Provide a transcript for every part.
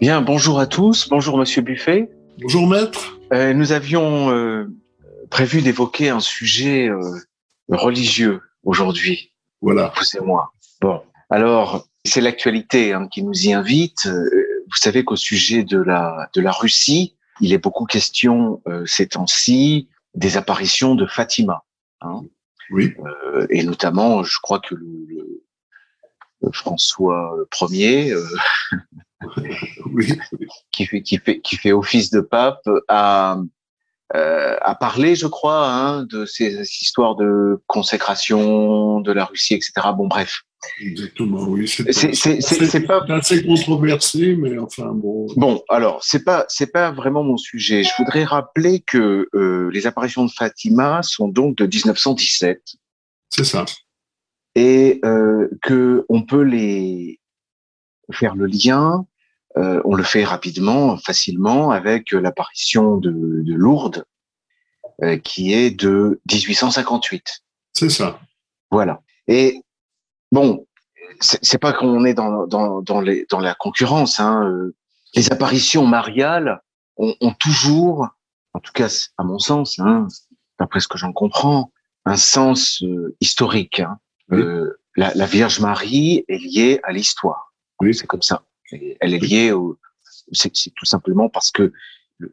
Bien, bonjour à tous. Bonjour Monsieur Buffet. Bonjour maître. Euh, nous avions euh, prévu d'évoquer un sujet euh, religieux aujourd'hui. Voilà. Vous et moi. Bon, alors c'est l'actualité hein, qui nous y invite. Euh, vous savez qu'au sujet de la de la Russie, il est beaucoup question euh, ces temps-ci des apparitions de Fatima. Hein. Oui. Euh, et notamment, je crois que le, le- le François Ier, euh, Oui. qui fait qui fait qui fait office de pape, a euh, a parlé, je crois, hein, de ces histoires de consécration de la Russie, etc. Bon, bref, Exactement. Oui. C'est pas assez controversé, mais enfin bon. Bon, alors c'est pas c'est pas vraiment mon sujet. Je voudrais rappeler que euh, les apparitions de Fatima sont donc de 1917 C'est ça. et euh, que on peut les faire le lien. Euh, on le fait rapidement, facilement avec l'apparition de, de Lourdes, euh, qui est de 1858. C'est ça. Voilà. Et bon, c'est pas qu'on est dans, dans, dans, les, dans la concurrence. Hein. euh, Les apparitions mariales ont, ont toujours, en tout cas à mon sens, hein, d'après ce que j'en comprends, un sens euh, historique. hein. Oui. Euh, la, la Vierge Marie est liée à l'histoire. Oui. C'est comme ça. Elle est liée au. C'est tout simplement parce que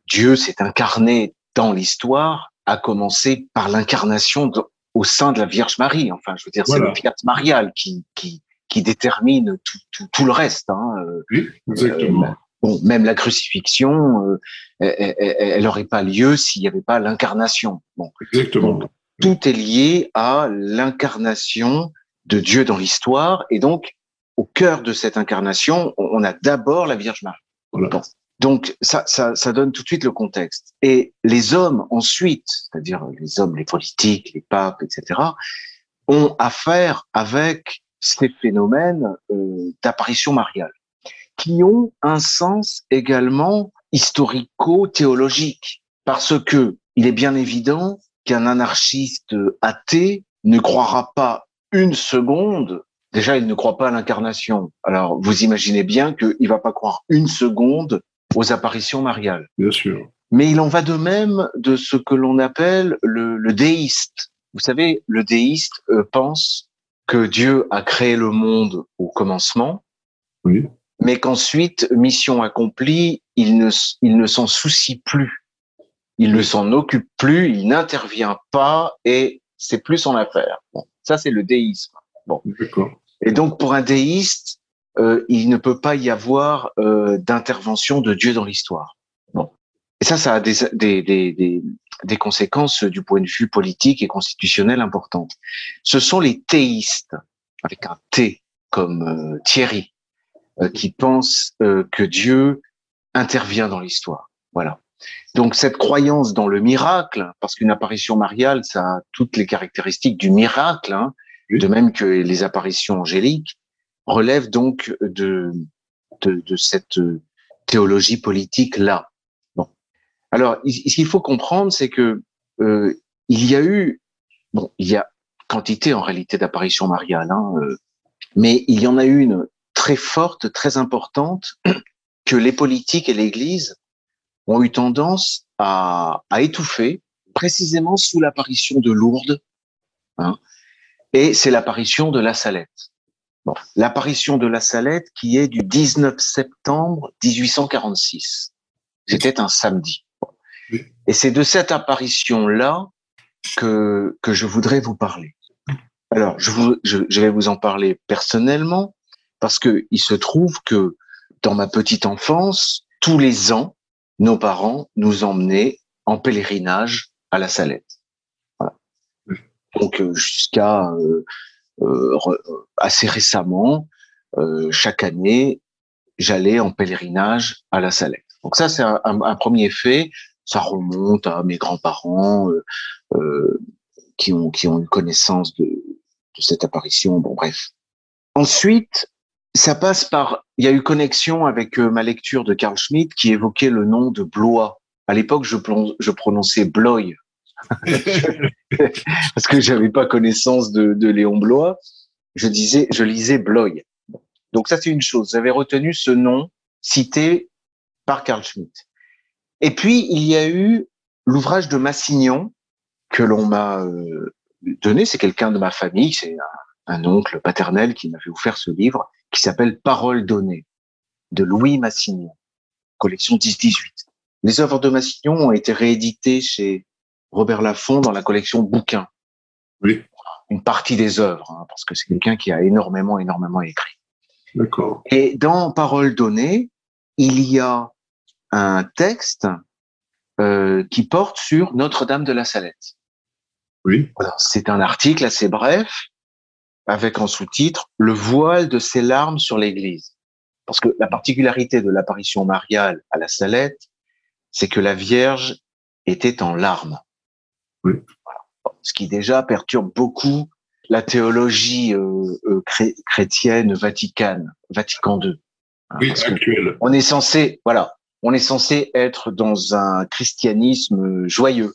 Dieu s'est incarné dans l'histoire, à commencer par l'incarnation au sein de la Vierge Marie. Enfin, je veux dire, c'est le fiat marial qui, qui, qui détermine tout, tout, tout le reste. Hein. Euh, Oui. Exactement. euh, bon, même la crucifixion, euh, elle- n'aurait pas lieu s'il n'y avait pas l'incarnation. Bon, Exactement. donc, tout est lié à l'incarnation de Dieu dans l'histoire, et donc au cœur de cette incarnation, on a d'abord la Vierge Marie. Voilà. Donc ça, ça, ça donne tout de suite le contexte. Et les hommes ensuite, c'est-à-dire les hommes, les politiques, les papes, etc., ont affaire avec ces phénomènes euh, d'apparition mariale, qui ont un sens également historico-théologique, parce que il est bien évident qu'un anarchiste athée ne croira pas une seconde. Déjà, il ne croit pas à l'incarnation. Alors, vous imaginez bien qu'il va pas croire une seconde aux apparitions mariales. Bien sûr. Mais il en va de même de ce que l'on appelle le, le déiste. Vous savez, le déiste euh, pense que Dieu a créé le monde au commencement, Oui. mais qu'ensuite, mission accomplie, il ne, il ne s'en soucie plus. Il ne s'en occupe plus, il n'intervient pas et c'est plus son affaire. Bon, ça, c'est le déisme. D'accord. Et donc, pour un déiste, euh, il ne peut pas y avoir euh, d'intervention de Dieu dans l'histoire. Bon. Et ça, ça a des, des, des, des, conséquences du point de vue politique et constitutionnel importantes. Ce sont les théistes, avec un T comme euh, Thierry, euh, qui pensent euh, que Dieu intervient dans l'histoire. Voilà. Donc cette croyance dans le miracle, parce qu'une apparition mariale, ça a toutes les caractéristiques du miracle, hein, De même que les apparitions angéliques, relève donc de, de, de cette euh, théologie politique là. Bon. Alors, ce qu'il faut comprendre, c'est que euh, il y a eu, bon, il y a quantité en réalité d'apparitions mariales, hein, euh, mais il y en a une très forte, très importante, que les politiques et l'Église ont eu tendance à, à étouffer, précisément sous l'apparition de Lourdes, hein, et c'est l'apparition de la Salette. Bon, l'apparition de la Salette qui est du 19 septembre 1846. C'était un samedi. Et c'est de cette apparition-là que, que je voudrais vous parler. Alors, je, vous, je, je vais vous en parler personnellement parce que il se trouve que dans ma petite enfance, tous les ans, nos parents nous emmenaient en pèlerinage à la Salette. Donc euh, jusqu'à euh, euh, assez récemment, chaque année, j'allais en pèlerinage à la Salette. Donc ça, c'est un, premier fait. Ça remonte à mes grands-parents qui ont qui ont eu connaissance de, de cette apparition. Bon, bref. Ensuite, ça passe par. Il y a eu connexion avec ma lecture de Carl Schmitt qui évoquait le nom de Blois. À l'époque, je, je prononçais Bloy parce que j'avais pas connaissance de, Léon Blois. Je disais, je lisais Bloy. Donc ça, c'est une chose. J'avais retenu ce nom cité par Carl Schmitt. Et puis, il y a eu l'ouvrage de Massignon que l'on m'a euh, donné. C'est quelqu'un de ma famille, c'est un, un, oncle paternel qui m'avait offert ce livre qui s'appelle Paroles données de Louis Massignon, collection 10-18. Les œuvres de Massignon ont été rééditées chez Robert Laffont dans la collection Bouquins. Oui. Une partie des œuvres, hein, parce que c'est quelqu'un qui a énormément, énormément écrit. D'accord. Et dans Paroles données, il y a un texte euh, qui porte sur Notre-Dame de la Salette. Oui. Voilà, c'est un article assez bref, avec en sous-titre Le voile de ses larmes sur l'Église. Parce que la particularité de l'apparition mariale à la Salette, c'est que la Vierge était en larmes. Oui. Voilà. Ce qui déjà perturbe beaucoup la théologie euh, euh, chré chrétienne vaticane, Vatican II. Hein, oui, actuelle. On est censé, voilà, on est censé être dans un christianisme joyeux.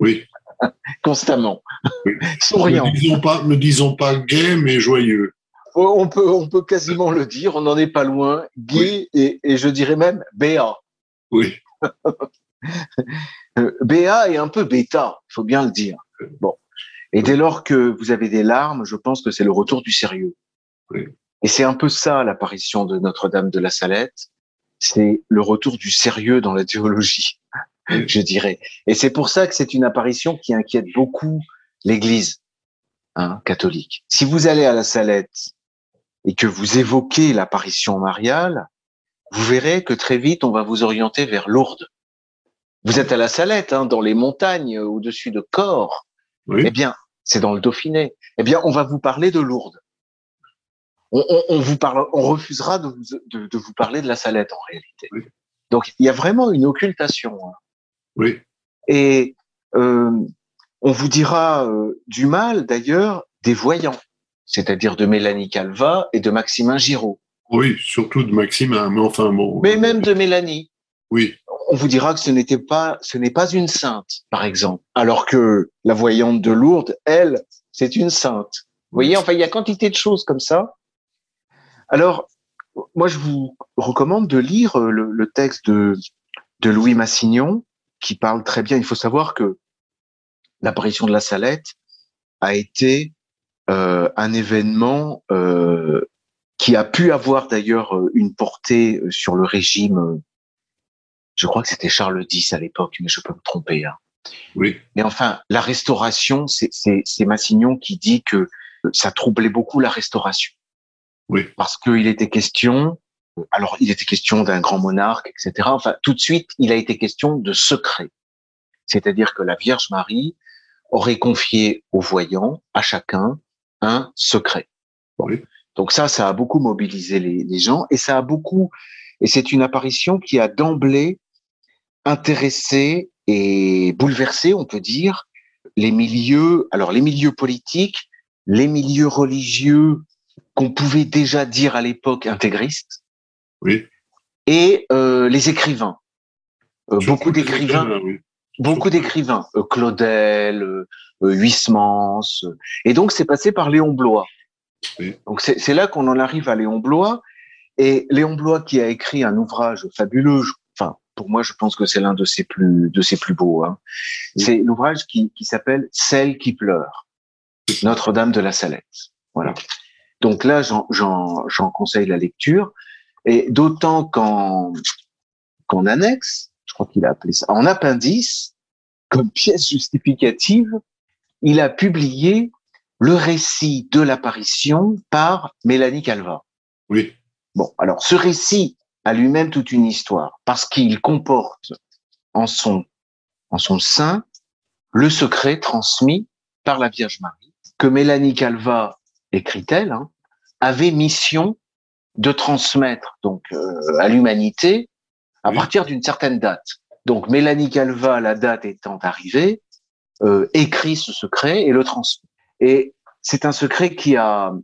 Oui. Constamment. Oui. Souriant. Ne disons pas, ne disons pas gay, mais joyeux. On peut, on peut quasiment le dire. On n'en est pas loin. Gay oui. et, et, je dirais même béat. Oui. béat et un peu bêta, il faut bien le dire. Bon. Et dès lors que vous avez des larmes, je pense que c'est le retour du sérieux. Oui. Et c'est un peu ça l'apparition de Notre-Dame de la Salette. C'est le retour du sérieux dans la théologie, oui. je dirais. Et c'est pour ça que c'est une apparition qui inquiète beaucoup l'Église hein, catholique. Si vous allez à la Salette et que vous évoquez l'apparition mariale, vous verrez que très vite on va vous orienter vers Lourdes. Vous êtes à la Salette, hein, dans les montagnes au-dessus de Corps. Oui. Eh bien, c'est dans le Dauphiné. Eh bien, on va vous parler de Lourdes. On, on, on vous parle, on refusera de vous, de, de, vous parler de la Salette en réalité. Oui. Donc, il y a vraiment une occultation. Hein. Oui. Et euh, on vous dira euh, du mal d'ailleurs des voyants, c'est-à-dire de Mélanie Calva et de Maximin Giraud. Oui, surtout de Maximin, mais enfin bon. Mais même de Mélanie. Oui. On vous dira que ce n'était pas, ce n'est pas une sainte, par exemple, alors que la voyante de Lourdes, elle, c'est une sainte. Vous voyez, enfin, il y a quantité de choses comme ça. Alors, moi, je vous recommande de lire le, texte de, Louis Massignon, qui parle très bien. Il faut savoir que l'apparition de la Salette a été euh, un événement euh, qui a pu avoir d'ailleurs une portée sur le régime. Je crois que c'était Charles X à l'époque, mais je peux me tromper. Hein. Oui. Mais enfin, la restauration, c'est Massignon qui dit que ça troublait beaucoup la restauration. Oui. Parce qu'il était question, alors il était question d'un grand monarque, etc. Enfin, tout de suite, il a été question de secret. C'est-à-dire que la Vierge Marie aurait confié aux voyants, à chacun, un secret. Bon. Oui. Donc ça, ça a beaucoup mobilisé les, les gens et ça a beaucoup, et c'est une apparition qui a d'emblée intéressé et bouleversé, on peut dire, les milieux, alors les milieux politiques, les milieux religieux qu'on pouvait déjà dire à l'époque intégristes, oui. et euh, les écrivains. Euh, beaucoup d'écrivains, oui. beaucoup d'écrivains, euh, Claudel, euh, Huysmans, et donc c'est passé par Léon Blois. Oui. Donc c'est là qu'on en arrive à Léon Blois, et Léon Blois qui a écrit un ouvrage fabuleux, enfin pour moi je pense que c'est l'un de ses plus de ses plus beaux. Hein. Oui. C'est l'ouvrage qui, qui s'appelle Celle qui pleure, Notre-Dame de la Salette. Voilà. Donc là j'en conseille la lecture, et d'autant qu'en qu'en annexe, je crois qu'il a appelé ça, en appendice, comme pièce justificative, il a publié le récit de l'apparition par Mélanie Calva. Oui. Bon, alors ce récit a lui-même toute une histoire parce qu'il comporte en son en son sein le secret transmis par la Vierge Marie que Mélanie Calva écrit-elle hein, avait mission de transmettre donc euh, à l'humanité à oui. partir d'une certaine date. Donc Mélanie Calva, la date étant arrivée, euh, écrit ce secret et le transmet. Et c'est un secret qui a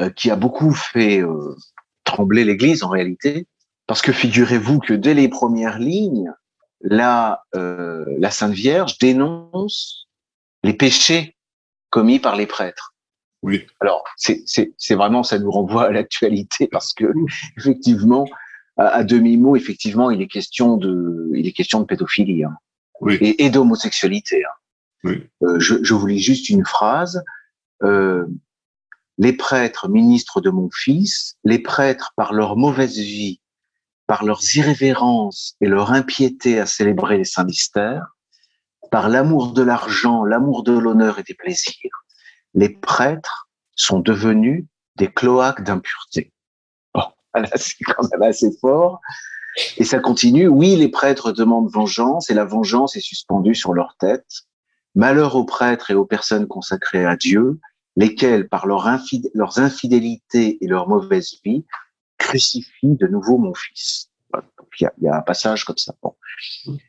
euh, qui a beaucoup fait euh, trembler l'Église en réalité, parce que figurez-vous que dès les premières lignes, la euh, la Sainte Vierge dénonce les péchés commis par les prêtres. Oui. Alors c'est vraiment ça nous renvoie à l'actualité parce que effectivement à, demi-mot, effectivement, il est question de, il est question de pédophilie hein, Oui. et, et d'homosexualité. hein. Oui. Euh, je, je vous lis juste une phrase. Euh, les prêtres, ministres de mon fils, les prêtres, par leur mauvaise vie, par leurs irrévérences et leur impiété à célébrer les saints mystères, par l'amour de l'argent, l'amour de l'honneur et des plaisirs, les prêtres sont devenus des cloaques d'impureté. Bon, c'est quand même assez fort. Et ça continue. Oui, les prêtres demandent vengeance et la vengeance est suspendue sur leur tête. Malheur aux prêtres et aux personnes consacrées à Dieu, lesquels, par leurs infidélités et leur mauvaise vie, crucifient de nouveau mon fils. Voilà. Donc, Il y, a, il y a un passage comme ça. Bon.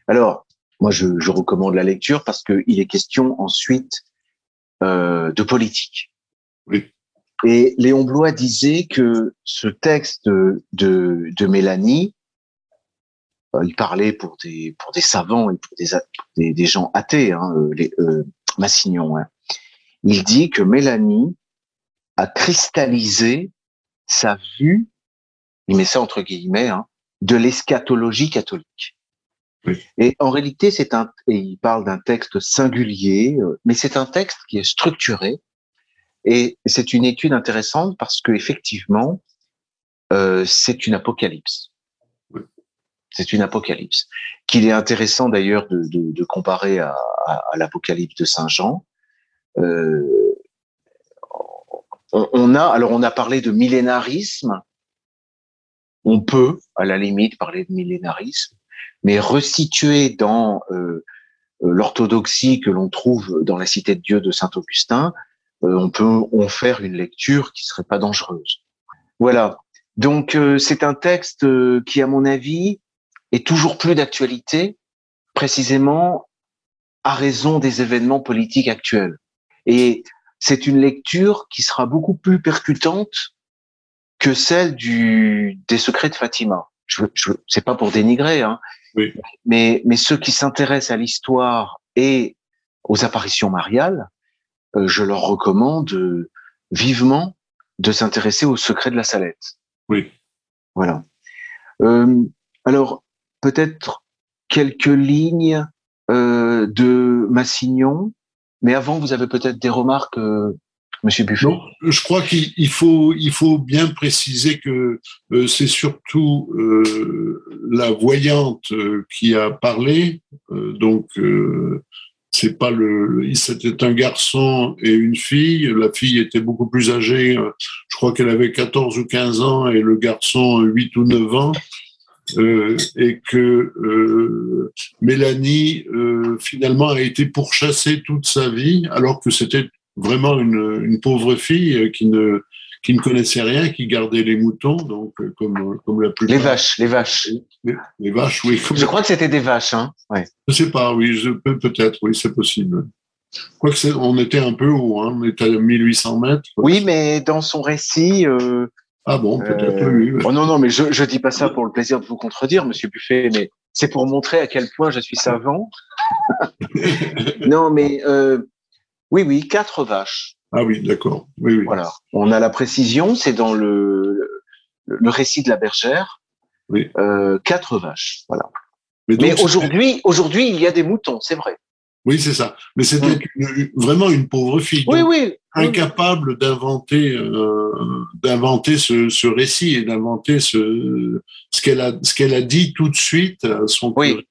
Alors, moi, je, je recommande la lecture parce qu'il est question ensuite euh, de politique. Oui. Et Léon Blois disait que ce texte de, de, de Mélanie, euh, il parlait pour des pour des savants et pour des a- pour des, des gens athées, hein, euh, les, euh, Massignon. hein. Il dit que Mélanie a cristallisé sa vue, il met ça entre guillemets, hein, de l'eschatologie catholique. Oui. Et en réalité, c'est un, et il parle d'un texte singulier, euh, mais c'est un texte qui est structuré. Et c'est une étude intéressante parce que effectivement, euh, c'est une apocalypse. Oui. C'est une apocalypse qu'il est intéressant d'ailleurs de, de, de comparer à, à, à l'apocalypse de Saint Jean. Euh, on, on a alors on a parlé de millénarisme. On peut à la limite parler de millénarisme, mais resitué dans euh, euh, l'orthodoxie que l'on trouve dans la Cité de Dieu de Saint Augustin, euh, on peut en faire une lecture qui serait pas dangereuse. Voilà. Donc euh, c'est un texte euh, qui, à mon avis, est toujours plus d'actualité, précisément à raison des événements politiques actuels. Et c'est une lecture qui sera beaucoup plus percutante que celle du des secrets de Fatima. Je, je c'est pas pour dénigrer, hein, Oui. mais mais ceux qui s'intéressent à l'histoire et aux apparitions mariales, euh, je leur recommande euh, vivement de s'intéresser aux secrets de la Salette. Oui. Voilà. Euh, alors peut-être quelques lignes euh, de Massignon, mais avant vous avez peut-être des remarques, euh, Monsieur Buffet. Je crois qu'il il faut, bien préciser que euh, c'est surtout euh, la voyante euh, qui a parlé. Donc, c'est pas le. C'était un garçon et une fille. La fille était beaucoup plus âgée. Je crois qu'elle avait 14 ou 15 ans et le garçon 8 ou 9 ans. Et que Mélanie finalement a été pourchassée toute sa vie alors que c'était vraiment une, une pauvre fille euh, qui ne qui ne connaissait rien, qui gardait les moutons, donc euh, comme comme la plupart. Les vaches, les vaches. Les, les vaches, oui. Comme Je crois que c'était des vaches, hein. Ouais. je sais pas, oui, je peux peut-être, oui, c'est possible. Quoique on était un peu haut, hein, on était à 1800 mètres. Oui, mais dans son récit. Euh, Ah bon, peut-être, euh, oui. oui. oh non, non, mais je je dis pas ça pour le plaisir de vous contredire, Monsieur Buffet, mais c'est pour montrer à quel point je suis savant. non, mais euh, oui, oui, quatre vaches. Ah oui, d'accord. Oui, oui. Voilà. On a la précision, c'est dans le, le, le récit de la bergère. Oui. Euh, quatre vaches. Voilà. Mais aujourd'hui, aujourd'hui, il y a des moutons, c'est vrai. Oui, c'est ça. Mais c'était vraiment une pauvre fille. Oui, donc oui. oui. incapable d'inventer euh, d'inventer ce, ce récit et d'inventer ce ce qu'elle a ce qu'elle a dit tout de suite à son Oui. curé,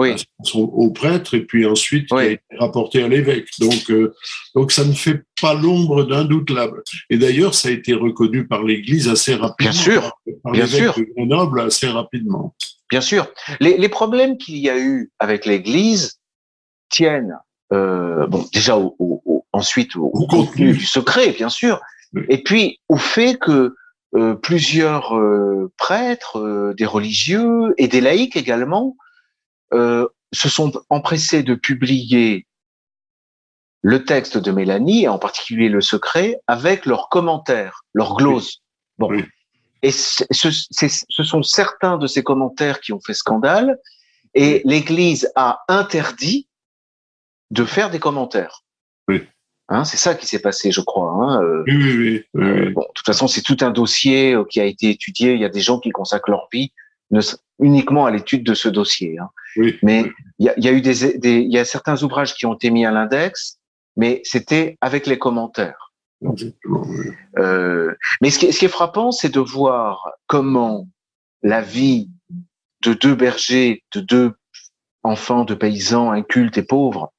Oui. au prêtre et puis ensuite qui Oui. a été rapporté à l'évêque donc euh, donc ça ne fait pas l'ombre d'un doute là et d'ailleurs ça a été reconnu par l'Église assez rapidement Bien sûr. par, Bien sûr. de Grenoble assez rapidement Bien sûr. Les, les problèmes qu'il y a eu avec l'Église tiennent, euh, bon, déjà au, ensuite au, contenu contenu. du secret, bien sûr, Oui. et puis au fait que euh, plusieurs prêtres, des religieux et des laïcs également, euh, se sont empressés de publier le texte de Mélanie, et en particulier le secret, avec leurs commentaires, leurs gloses. Bon. Oui. Et ce, ce- sont certains de ces commentaires qui ont fait scandale, et l'Église a interdit de faire des commentaires. Oui. Hein, c'est ça qui s'est passé, je crois. Hein. Euh, oui, oui, oui. Bon, de toute façon, c'est tout un dossier euh, qui a été étudié. Il y a des gens qui consacrent leur vie uniquement à l'étude de ce dossier. Hein. Oui, mais il y, a, y, a, eu des, des, il y a certains ouvrages qui ont été mis à l'index, mais c'était avec les commentaires. Euh, mais ce qui, ce qui est frappant, c'est de voir comment la vie de deux bergers, de deux enfants de paysans incultes et pauvres,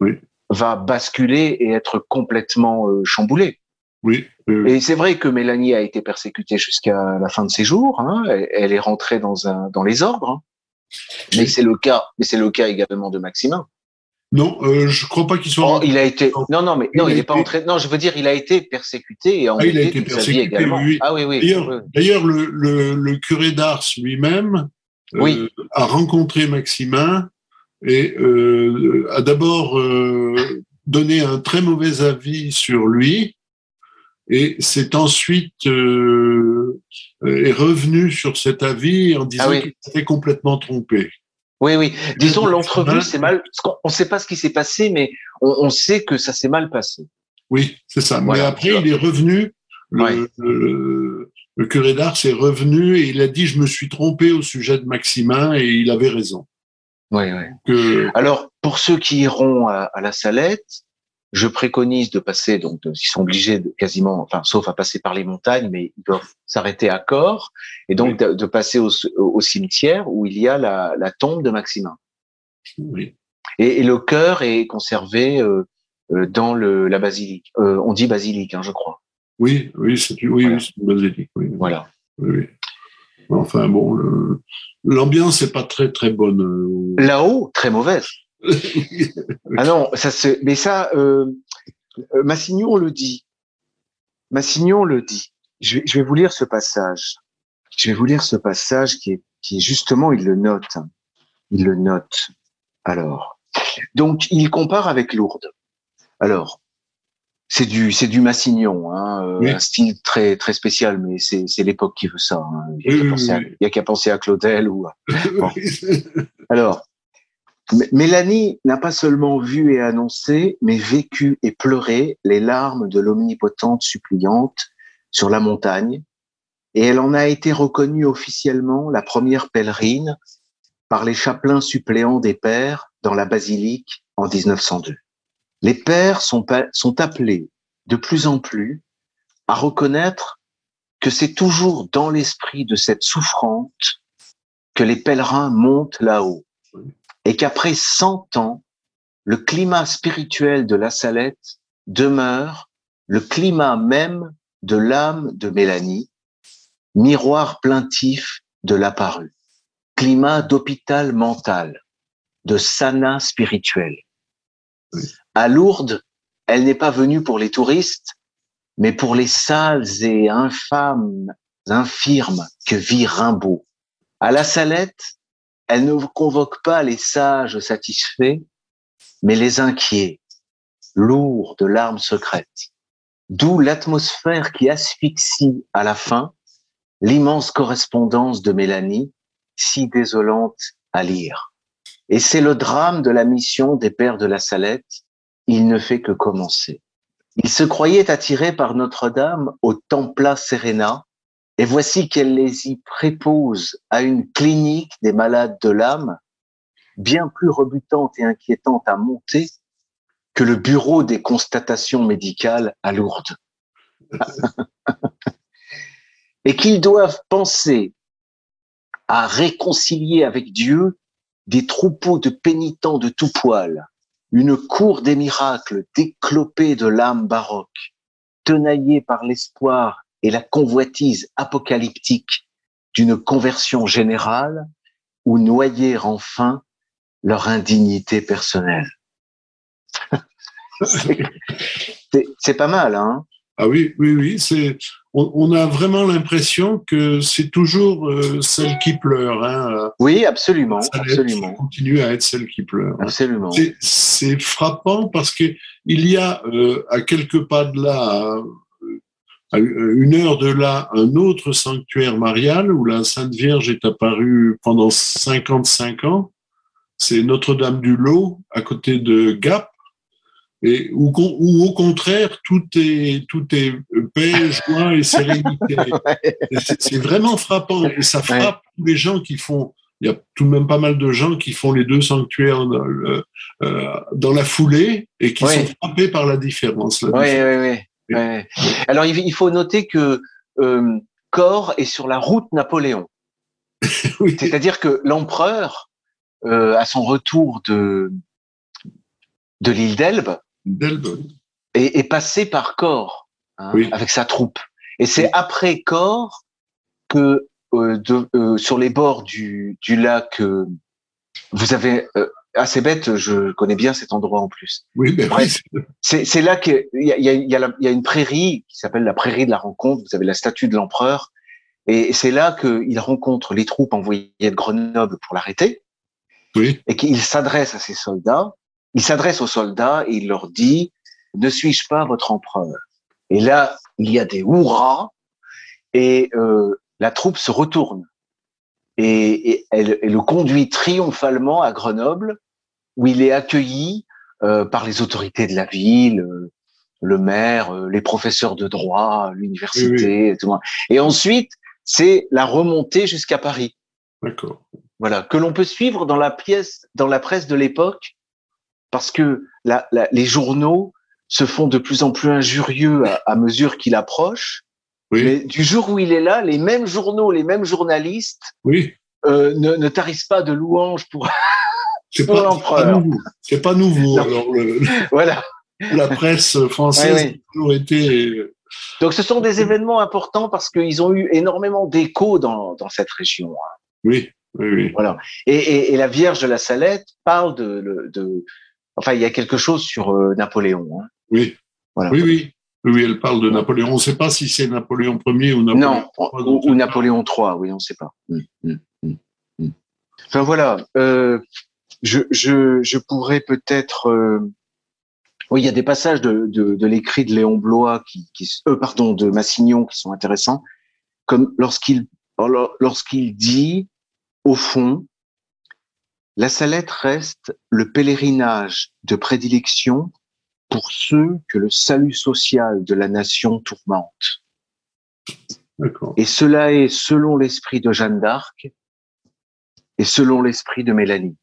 oui. va basculer et être complètement euh, chamboulée. Oui, Et c'est vrai que Mélanie a été persécutée jusqu'à la fin de ses jours. Hein. Elle, elle, est rentrée dans un dans les ordres. Hein. Mais c'est le cas. Mais c'est le cas également de Maximin. Non, euh, je crois pas qu'il soit. Oh, il a été. Non, non, mais non, il n'est pas entré. Non, je veux dire, il a été persécuté et ah, il a été persécuté également. Oui. Ah oui, oui. D'ailleurs, le, le, le, curé d'Ars lui-même euh, a rencontré Maximin et euh, a d'abord euh, donné un très mauvais avis sur lui et c'est ensuite euh, est revenu sur cet avis en disant Ah oui. qu'il s'était complètement trompé. Oui, oui. Disons, l'entrevue, c'est mal. On ne sait pas ce qui s'est passé, mais on, on, sait que ça s'est mal passé. Oui, c'est ça. Voilà, mais après, il est revenu. Le, Ouais. le, le curé d'Ars est revenu et il a dit Je me suis trompé au sujet de Maximin et il avait raison. Oui, oui. Que, Alors, pour ceux qui iront à, à la Salette, je préconise de passer, donc de- ils sont obligés de quasiment, enfin, sauf à passer par les montagnes, mais ils doivent s'arrêter à Corps, et donc de, de passer au, au cimetière où il y a la, la tombe de Maximin. oui. Et, et le cœur est conservé euh, euh, dans le, la basilique. Euh, on dit basilique, hein, je crois. Oui, oui, c'est oui, Voilà. oui, c'est une basilique. Oui, Voilà. oui. Enfin bon, l'ambiance n'est pas très très bonne. Là-haut, très mauvaise. Ah non, ça se, mais ça, euh, euh, Massignon le dit. Massignon le dit. Je vais, je vais vous lire ce passage. Je vais vous lire ce passage qui est, qui est justement, il le note. Il le note. Alors, donc il compare avec Lourdes. Alors, c'est du, c'est du Massignon, hein, euh, Oui. un style très, très spécial, mais c'est, c'est l'époque qui veut ça. hein. Il n'y a, oui, oui. a qu'à penser à Claudel ou à alors, M- Mélanie n'a pas seulement vu et annoncé, mais vécu et pleuré les larmes de l'omnipotente suppliante sur la montagne, et elle en a été reconnue officiellement la première pèlerine par les chapelains suppléants des pères dans la basilique en 1902. Les pères sont, appelés de plus en plus à reconnaître que c'est toujours dans l'esprit de cette souffrante que les pèlerins montent là-haut et qu'après 100 ans, le climat spirituel de la Salette demeure le climat même de l'âme de Mélanie, miroir plaintif de l'apparu, climat d'hôpital mental, de sana spirituel. Oui. À Lourdes, elle n'est pas venue pour les touristes, mais pour les sales et infâmes infirmes que vit Rimbaud. À la Salette, elle ne convoque pas les sages satisfaits, mais les inquiets, lourds de larmes secrètes. D'où l'atmosphère qui asphyxie à la fin l'immense correspondance de Mélanie, si désolante à lire. Et c'est le drame de la mission des pères de la Salette, il ne fait que commencer. Ils se croyaient attirés par Notre-Dame au Templa Serena, et voici qu'elle les y prépose à une clinique des malades de l'âme, bien plus rebutante et inquiétante à monter que le bureau des constatations médicales à Lourdes. et qu'ils doivent penser à réconcilier avec Dieu des troupeaux de pénitents de tout poil, une cour des miracles déclopée de l'âme baroque, tenaillée par l'espoir et la convoitise apocalyptique d'une conversion générale ou noyer enfin leur indignité personnelle. c'est pas mal, hein? Ah oui, oui, oui. C'est, on, on a vraiment l'impression que c'est toujours euh, celle qui pleure. Hein. Oui, absolument, Ça absolument, continue à être celle qui pleure. absolument. C'est- C'est frappant parce que il y a euh, à quelques pas de là, euh, à une heure de là, un autre sanctuaire marial où la Sainte Vierge est apparue pendant 55 ans. C'est Notre-Dame du Lot, à côté de Gap. et ou, au contraire tout est tout est paix, joie et sérénité. C'est vraiment frappant et ça frappe tous les gens qui font. Il y a tout de même pas mal de gens qui font les deux sanctuaires dans, euh, dans la foulée et qui sont frappés par la différence. oui, oui, oui. Alors il faut noter que euh, Corps est sur la route Napoléon. C'est-à-dire que l'empereur, euh, à son retour de de l'île d'Elbe, est, passé par Corps hein, avec sa troupe. Et c'est après Corps que euh, de, euh, sur les bords du, du lac, vous avez assez bête, je connais bien cet endroit en plus. Oui, mais c'est là qu'il y a, y, a, y, a y a une prairie qui s'appelle la prairie de la rencontre. Vous avez la statue de l'empereur. Et c'est là qu'il rencontre les troupes envoyées de Grenoble pour l'arrêter. Oui. Et qu'il s'adresse à ces soldats. Il s'adresse aux soldats et il leur dit Ne suis-je pas votre empereur? Et là, il y a des hurrahs et euh, la troupe se retourne et, elle, le conduit triomphalement à Grenoble, où il est accueilli euh, par les autorités de la ville, euh, le maire, euh, les professeurs de droit, l'université, et tout. Et ensuite, c'est la remontée jusqu'à Paris. D'accord. Voilà, que l'on peut suivre dans la pièce, dans la presse de l'époque, parce que la, la, les journaux se font de plus en plus injurieux à, à mesure qu'il approche. Mais du jour où il est là, les mêmes journaux, les mêmes journalistes oui. euh, ne, ne tarissent pas de louanges pour, pas, l'empereur. C'est pas nouveau. Alors, voilà. La presse française oui, a toujours été. Donc, ce sont des événements importants parce qu'ils ont eu énormément d'écho dans, dans cette région. Hein. Oui, oui, oui. Voilà. Et, et, et, la Vierge de la Salette parle de, de, enfin, il y a quelque chose sur euh, Napoléon. Hein. Oui. Voilà. Oui, oui. Oui, elle parle de Napoléon. On ne sait pas si c'est Napoléon Ier ou Napoléon non, III. Ou, ou Napoléon III, oui, on ne sait pas. Mmh, mmh, mmh, enfin voilà, euh, je, je, je pourrais peut-être... Euh, oui, il y a des passages de, de, de l'écrit de Léon Blois, qui, qui, euh, pardon, de Massignon, qui sont intéressants, comme lorsqu'il lorsqu'il dit, au fond, la Salette reste le pèlerinage de prédilection pour ceux que le salut social de la nation tourmente. Et cela est selon l'esprit de Jeanne d'Arc et selon l'esprit de Mélanie.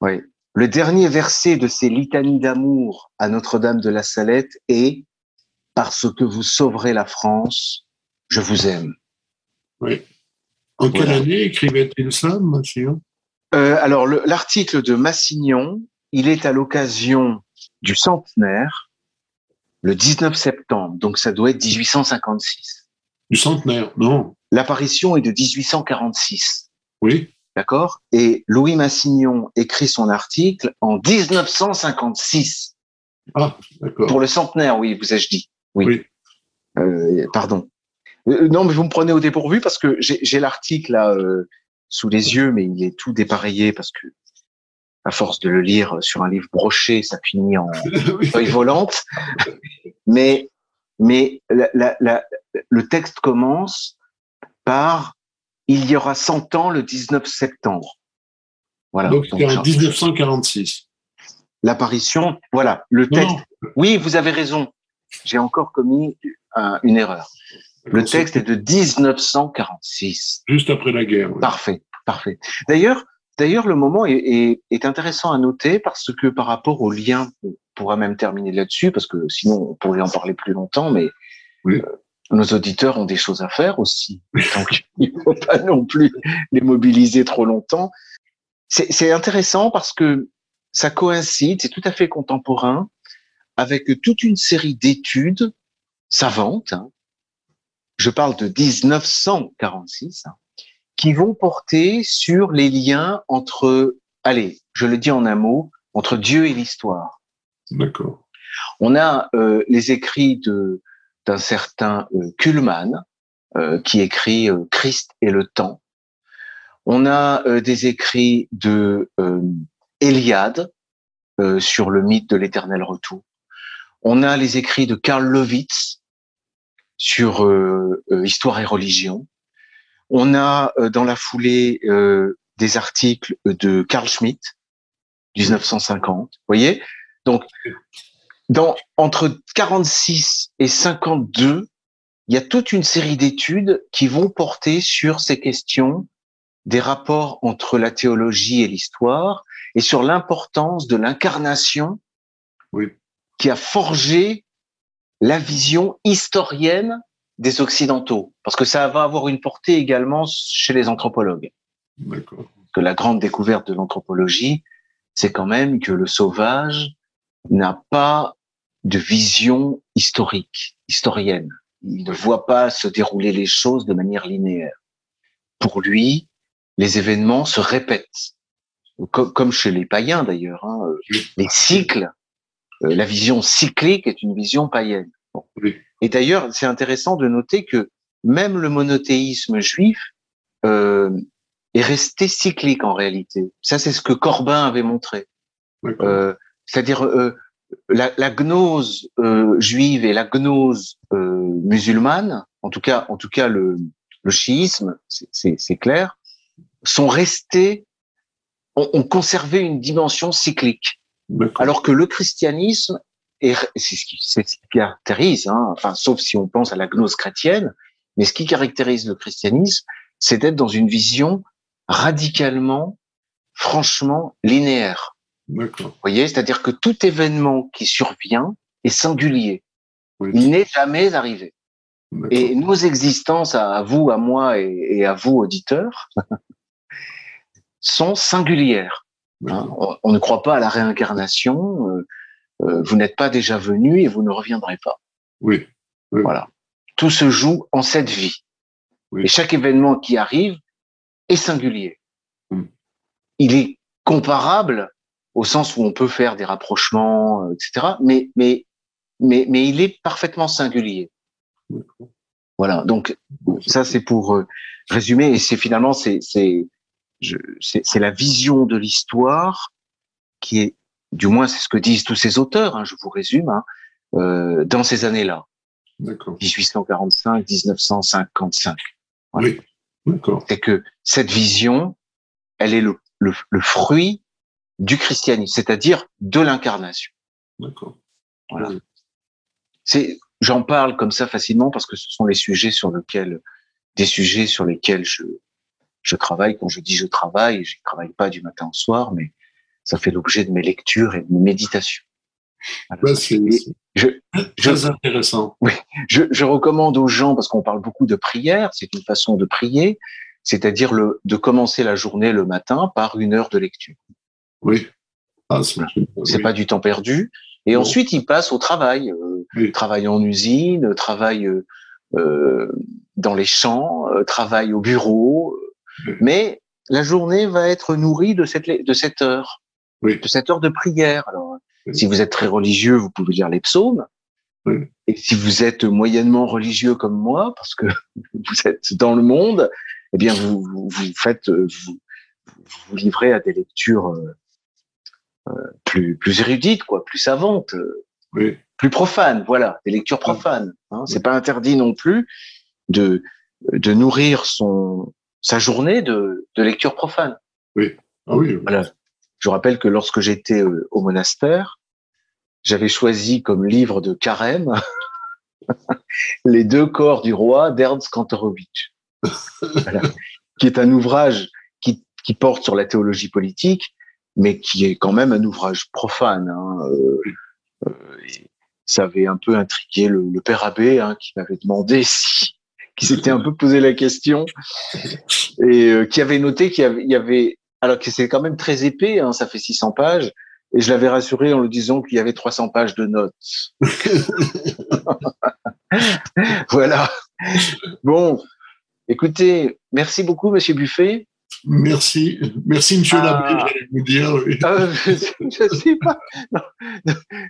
Oui. Le dernier verset de ces litanies d'amour à Notre-Dame de la Salette est Parce que vous sauverez la France, je vous aime. Oui. En voilà. quelle année écrivait-il ça, Massignon euh, Alors, l'article de Massignon, il est à l'occasion du centenaire, le 19 septembre, donc ça doit être 1856. Du centenaire, non. L'apparition est de 1846. Oui. D'accord? Et Louis Massignon écrit son article en 1956. Ah, d'accord. Pour le centenaire, oui, vous ai-je dit. Oui. oui. Euh, pardon. Euh, non, mais vous me prenez au dépourvu parce que j'ai l'article là euh, sous les yeux, mais il est tout dépareillé parce que à force de le lire sur un livre broché, ça finit en feuille volante. Mais, mais la, la, la, le texte commence par il y aura 100 ans le 19 septembre. Voilà. Donc, c'est en 1946. L'apparition, voilà, le texte. Non. Oui, vous avez raison. J'ai encore commis un, une erreur. Le texte est de 1946. Juste après la guerre. Ouais. Parfait, parfait. D'ailleurs, D'ailleurs, le moment est, est, est, intéressant à noter parce que par rapport au lien, on pourra même terminer là-dessus parce que sinon on pourrait en parler plus longtemps, mais oui. euh, nos auditeurs ont des choses à faire aussi. Donc il ne faut pas non plus les mobiliser trop longtemps. C'est intéressant parce que ça coïncide, c'est tout à fait contemporain avec toute une série d'études savantes. Hein. Je parle de 1946. Hein qui vont porter sur les liens entre, allez, je le dis en un mot, entre Dieu et l'histoire. D'accord. On a euh, les écrits de d'un certain euh, Kuhlmann euh, qui écrit euh, Christ et le temps. On a euh, des écrits de Eliade sur le mythe de l'éternel retour. On a les écrits de Karl Lewitz sur histoire et religion. On a euh, dans la foulée euh, des articles de Carl Schmitt 1950. Vous voyez? Donc, dans, entre 46 et 52, il y a toute une série d'études qui vont porter sur ces questions des rapports entre la théologie et l'histoire et sur l'importance de l'incarnation oui. qui a forgé la vision historienne des Occidentaux, parce que ça va avoir une portée également chez les anthropologues. Que la grande découverte de l'anthropologie, c'est quand même que le sauvage n'a pas de vision historique, historienne. Il ne voit pas se dérouler les choses de manière linéaire. Pour lui, les événements se répètent, comme, chez les païens d'ailleurs. Hein. Les cycles, euh, la vision cyclique est une vision païenne. Et d'ailleurs, c'est intéressant de noter que même le monothéisme juif euh, est resté cyclique en réalité. Ça, c'est ce que Corbin avait montré. Euh, C'est-à-dire euh, la, la, gnose euh, juive et la gnose euh, musulmane, en tout cas, en tout cas le, le chiisme, c'est clair, sont restés, ont, ont, conservé une dimension cyclique, alors que le christianisme et c'est ce qui, ce qui caractérise, hein, enfin, sauf si on pense à la gnose chrétienne, mais ce qui caractérise le christianisme, c'est d'être dans une vision radicalement, franchement linéaire. Vous voyez, c'est-à-dire que tout événement qui survient est singulier. Il n'est jamais arrivé. Et nos existences, à vous, à moi et, à vous, auditeurs, sont singulières. Hein. on, ne croit pas à la réincarnation. Euh, vous n'êtes pas déjà venu et vous ne reviendrez pas. Oui. Voilà. Tout se joue en cette vie. Et chaque événement qui arrive est singulier. Hmm. Il est comparable au sens où on peut faire des rapprochements, euh, etc. Mais, mais, mais, mais il est parfaitement singulier. Voilà. Donc, ça, c'est pour euh, résumer. Et c'est finalement, c'est, c'est, c'est la vision de l'histoire qui est du moins c'est ce que disent tous ces auteurs, hein, je vous résume, hein, euh, dans ces années-là. 1845, 1955. Oui, d'accord. C'est que cette vision, elle est le, le, le fruit du christianisme, c'est-à-dire de l'incarnation. D'accord. Voilà. C'est, j'en parle comme ça facilement parce que ce sont les sujets sur lesquels, des sujets sur lesquels je, je travaille. Quand je dis je travaille, je ne travaille pas du matin au soir, mais ça fait l'objet de mes lectures et de mes méditations. c'est très intéressant. Oui, je, je, recommande aux gens, parce qu'on parle beaucoup de prière, c'est une façon de prier, c'est-à-dire le, de commencer la journée le matin par une heure de lecture. Oui. Ah, c'est pas du temps perdu. Et ensuite, il passe au travail, euh, travail en usine, travail euh, euh dans les champs, euh, travail au bureau. Mais la journée va être nourrie de cette, de cette heure de cette heure de prière. Alors, si vous êtes très religieux, vous pouvez lire les psaumes. Et si vous êtes moyennement religieux comme moi, parce que vous êtes dans le monde, eh bien, vous, vous, faites, vous, vous livrez à des lectures euh, euh, plus, plus érudites, quoi, plus savantes, plus profanes, voilà, des lectures profanes. Hein. C'est pas interdit non plus de, de nourrir son, sa journée de, de lecture profane. Oui. Ah oui. Voilà. Je rappelle que lorsque j'étais euh, au monastère, j'avais choisi comme livre de carême Les deux corps du roi d'Ernst Kantorowicz, qui est un ouvrage qui, qui, porte sur la théologie politique, mais qui est quand même un ouvrage profane. Hein. Euh, euh, ça avait un peu intrigué le, le père abbé, hein, qui m'avait demandé si, qui s'était un peu posé la question et euh, qui avait noté qu'il y, y avait alors que c'est quand même très épais, hein, ça fait 600 pages, et je l'avais rassuré en lui disant qu'il y avait 300 pages de notes. voilà. Bon, écoutez, merci beaucoup, Monsieur Buffet. Merci, merci Monsieur ah. l'abbé, j'allais vous dire. Oui. Ah, je ne sais pas.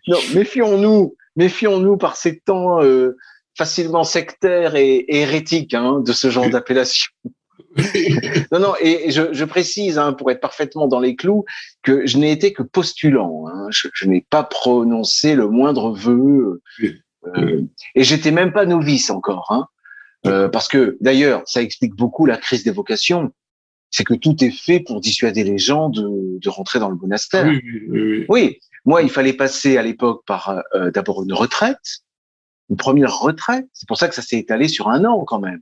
Non, méfions-nous, méfions-nous par ces temps euh, facilement sectaires et, et hérétiques hein, de ce genre d'appellation non, non, et je, je précise, hein, pour être parfaitement dans les clous, que je n'ai été que postulant. Hein, je, je n'ai pas prononcé le moindre vœu. Euh, et j'étais même pas novice encore. Hein, euh, parce que, d'ailleurs, ça explique beaucoup la crise des vocations. c'est que tout est fait pour dissuader les gens de, de rentrer dans le monastère. Oui, oui, oui. Oui, moi, il fallait passer à l'époque par euh, d'abord une retraite, une première retraite. C'est pour ça que ça s'est étalé sur un an quand même.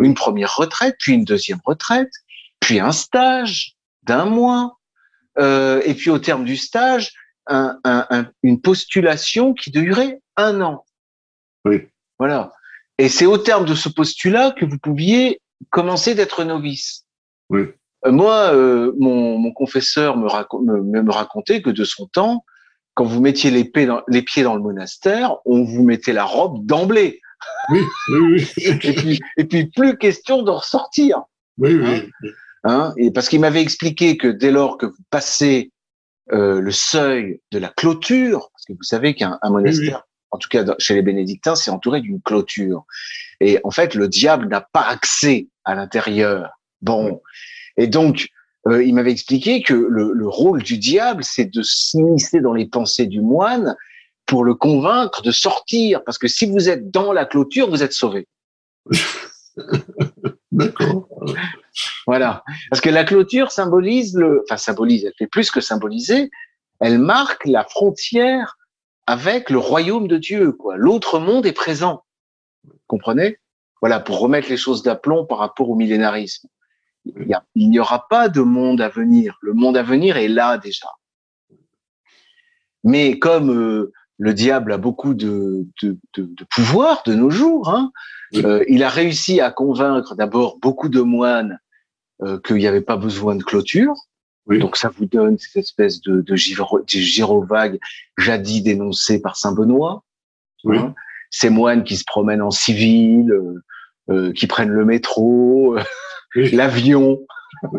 Une première retraite, puis une deuxième retraite, puis un stage d'un mois, euh, et puis au terme du stage, un, un, un- une postulation qui durait un an. Oui. Voilà. Et c'est au terme de ce postulat que vous pouviez commencer d'être novice. Oui. Euh, Moi, euh, mon, mon confesseur me, raco- me, me racontait que de son temps, quand vous mettiez les dans, les pieds dans le monastère, on vous mettait la robe d'emblée. Oui, oui, oui. Et puis, et puis plus question d'en ressortir. Oui, oui. Hein? Et parce qu'il m'avait expliqué que dès lors que vous passez euh, le seuil de la clôture, parce que vous savez qu'un un monastère, en tout cas chez les bénédictins, c'est entouré d'une clôture. Et en fait, le diable n'a pas accès à l'intérieur. Bon. Et donc, euh, il m'avait expliqué que le, le rôle du diable, c'est de s'immiscer dans les pensées du moine pour le convaincre de sortir. Parce que si vous êtes dans la clôture, vous êtes sauvé. D'accord. Voilà. Parce que la clôture symbolise le, enfin symbolise, elle fait plus que symboliser, elle marque la frontière avec le royaume de Dieu, quoi. L'autre monde est présent. Comprenez? Voilà, pour remettre les choses d'aplomb par rapport au millénarisme. Il n'y aura pas de monde à venir. Le monde à venir est là déjà. Mais comme euh, le diable a beaucoup de, de, de, de pouvoir de nos jours, hein, euh, il a réussi à convaincre d'abord beaucoup de moines euh, qu'il n'y avait pas besoin de clôture. Oui. Donc ça vous donne cette espèce de, de, jadis dénoncé par Saint Benoît. Oui. Hein. Ces moines qui se promènent en civil, euh, qui prennent le métro, Oui. l'avion.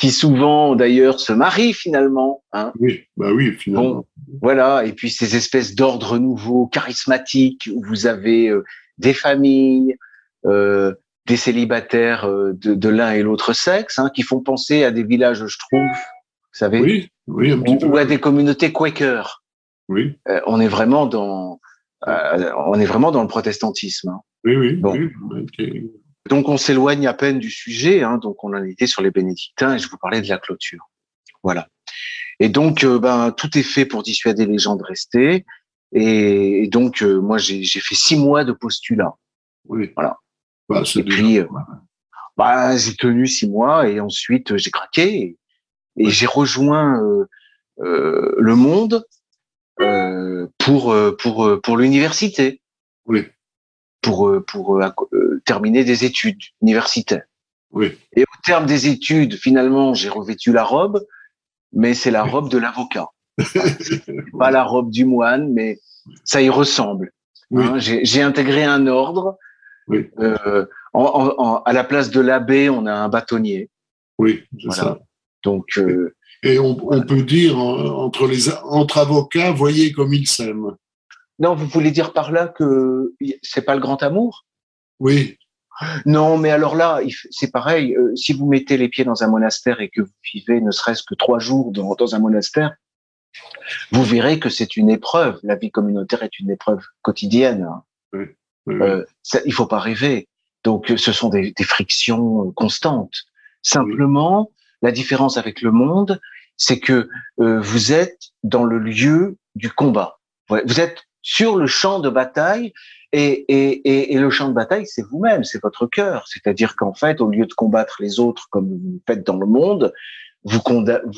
qui souvent d'ailleurs se marient finalement. Hein. Oui, bah oui, finalement. Voilà, et puis ces espèces d'ordres nouveaux, charismatiques, où vous avez euh, des familles, euh, des célibataires euh, de, de l'un et l'autre sexe, hein, qui font penser à des villages schtroumpfs, vous savez, Oui, oui, un petit ou, peu. ou à des communautés quakers. Oui, Euh, on est vraiment dans, euh, on est vraiment dans le protestantisme. hein. oui, oui. Bon. oui. Donc on s'éloigne à peine du sujet, hein, donc on en était sur les bénédictins et je vous parlais de la clôture. Voilà. Et donc euh, ben tout est fait pour dissuader les gens de rester. Et, et donc euh, moi j'ai fait six mois de postulat. Oui. Voilà. Bah, c'est Et puis, euh. Bah, j'ai tenu six mois et ensuite j'ai craqué et, j'ai rejoint euh, euh, le monde euh, pour pour pour l'université, Oui, pour pour terminer des études universitaires. oui, Et au terme des études, finalement, j'ai revêtu la robe, mais c'est la robe de l'avocat, pas la robe du moine, mais ça y ressemble. Oui. Hein, j'ai intégré un ordre. Oui. Euh, en, en- en- à la place de l'abbé, on a un bâtonnier. oui, c'est Voilà. ça. Donc, euh, Et on, on peut dire entre les entre avocats, voyez comme ils s'aiment. non, vous voulez dire par là que c'est pas le grand amour? Oui, Non, mais alors là, c'est pareil. euh, si vous mettez les pieds dans un monastère et que vous vivez ne serait-ce que trois jours dans, dans un monastère, vous verrez que c'est une épreuve. La vie communautaire est une épreuve quotidienne. hein. oui, oui. Euh, ça, il faut pas rêver. Donc, euh, ce sont des, des frictions constantes. Simplement, la différence avec le monde, c'est que euh, vous êtes dans le lieu du combat. Vous êtes sur le champ de bataille et, et, et, et le champ de bataille, c'est vous-même, c'est votre cœur. C'est-à-dire qu'en fait, au lieu de combattre les autres comme vous faites dans le monde, vous,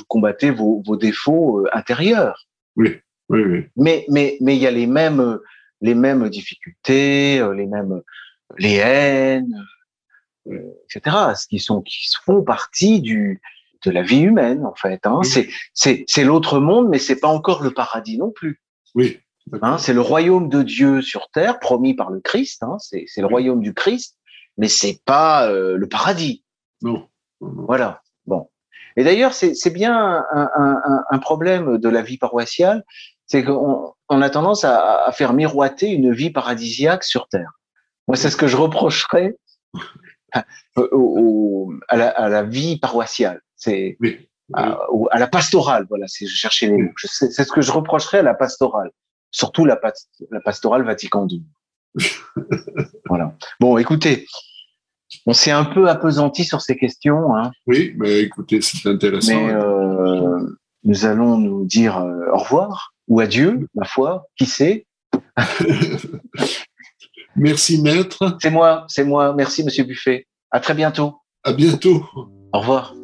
combattez vos, vos défauts euh, intérieurs oui, oui. mais mais mais il y a les mêmes euh, les mêmes difficultés, euh, les mêmes les haines, euh, etc. Ce qui sont qui font partie du de la vie humaine en fait. Hein. Oui. C'est c'est c'est l'autre monde, mais c'est pas encore le paradis non plus. Oui, Hein. C'est le royaume de Dieu sur terre promis par le Christ. Hein. C'est c'est le royaume du Christ, mais c'est pas euh, le paradis. non. Voilà. Bon. Et d'ailleurs, c'est c'est bien un, un, un, problème de la vie paroissiale, c'est qu'on on a tendance à, à faire miroiter une vie paradisiaque sur Terre. Moi, c'est ce que je reprocherais au- au- à, la, à la vie paroissiale. C'est Oui, à, à la pastorale. Voilà, c'est je cherchais les mots. C'est ce que je reprocherais à la pastorale, surtout la, pas- la pastorale Vatican II. voilà. Bon, écoutez, On s'est un peu appesanti sur ces questions. Hein. Oui, mais écoutez, c'est intéressant. Mais euh, nous allons nous dire euh, au revoir ou adieu, ma foi, qui sait. Merci, maître. C'est moi, c'est moi. Merci, monsieur Buffet. À très bientôt. À bientôt. Au revoir.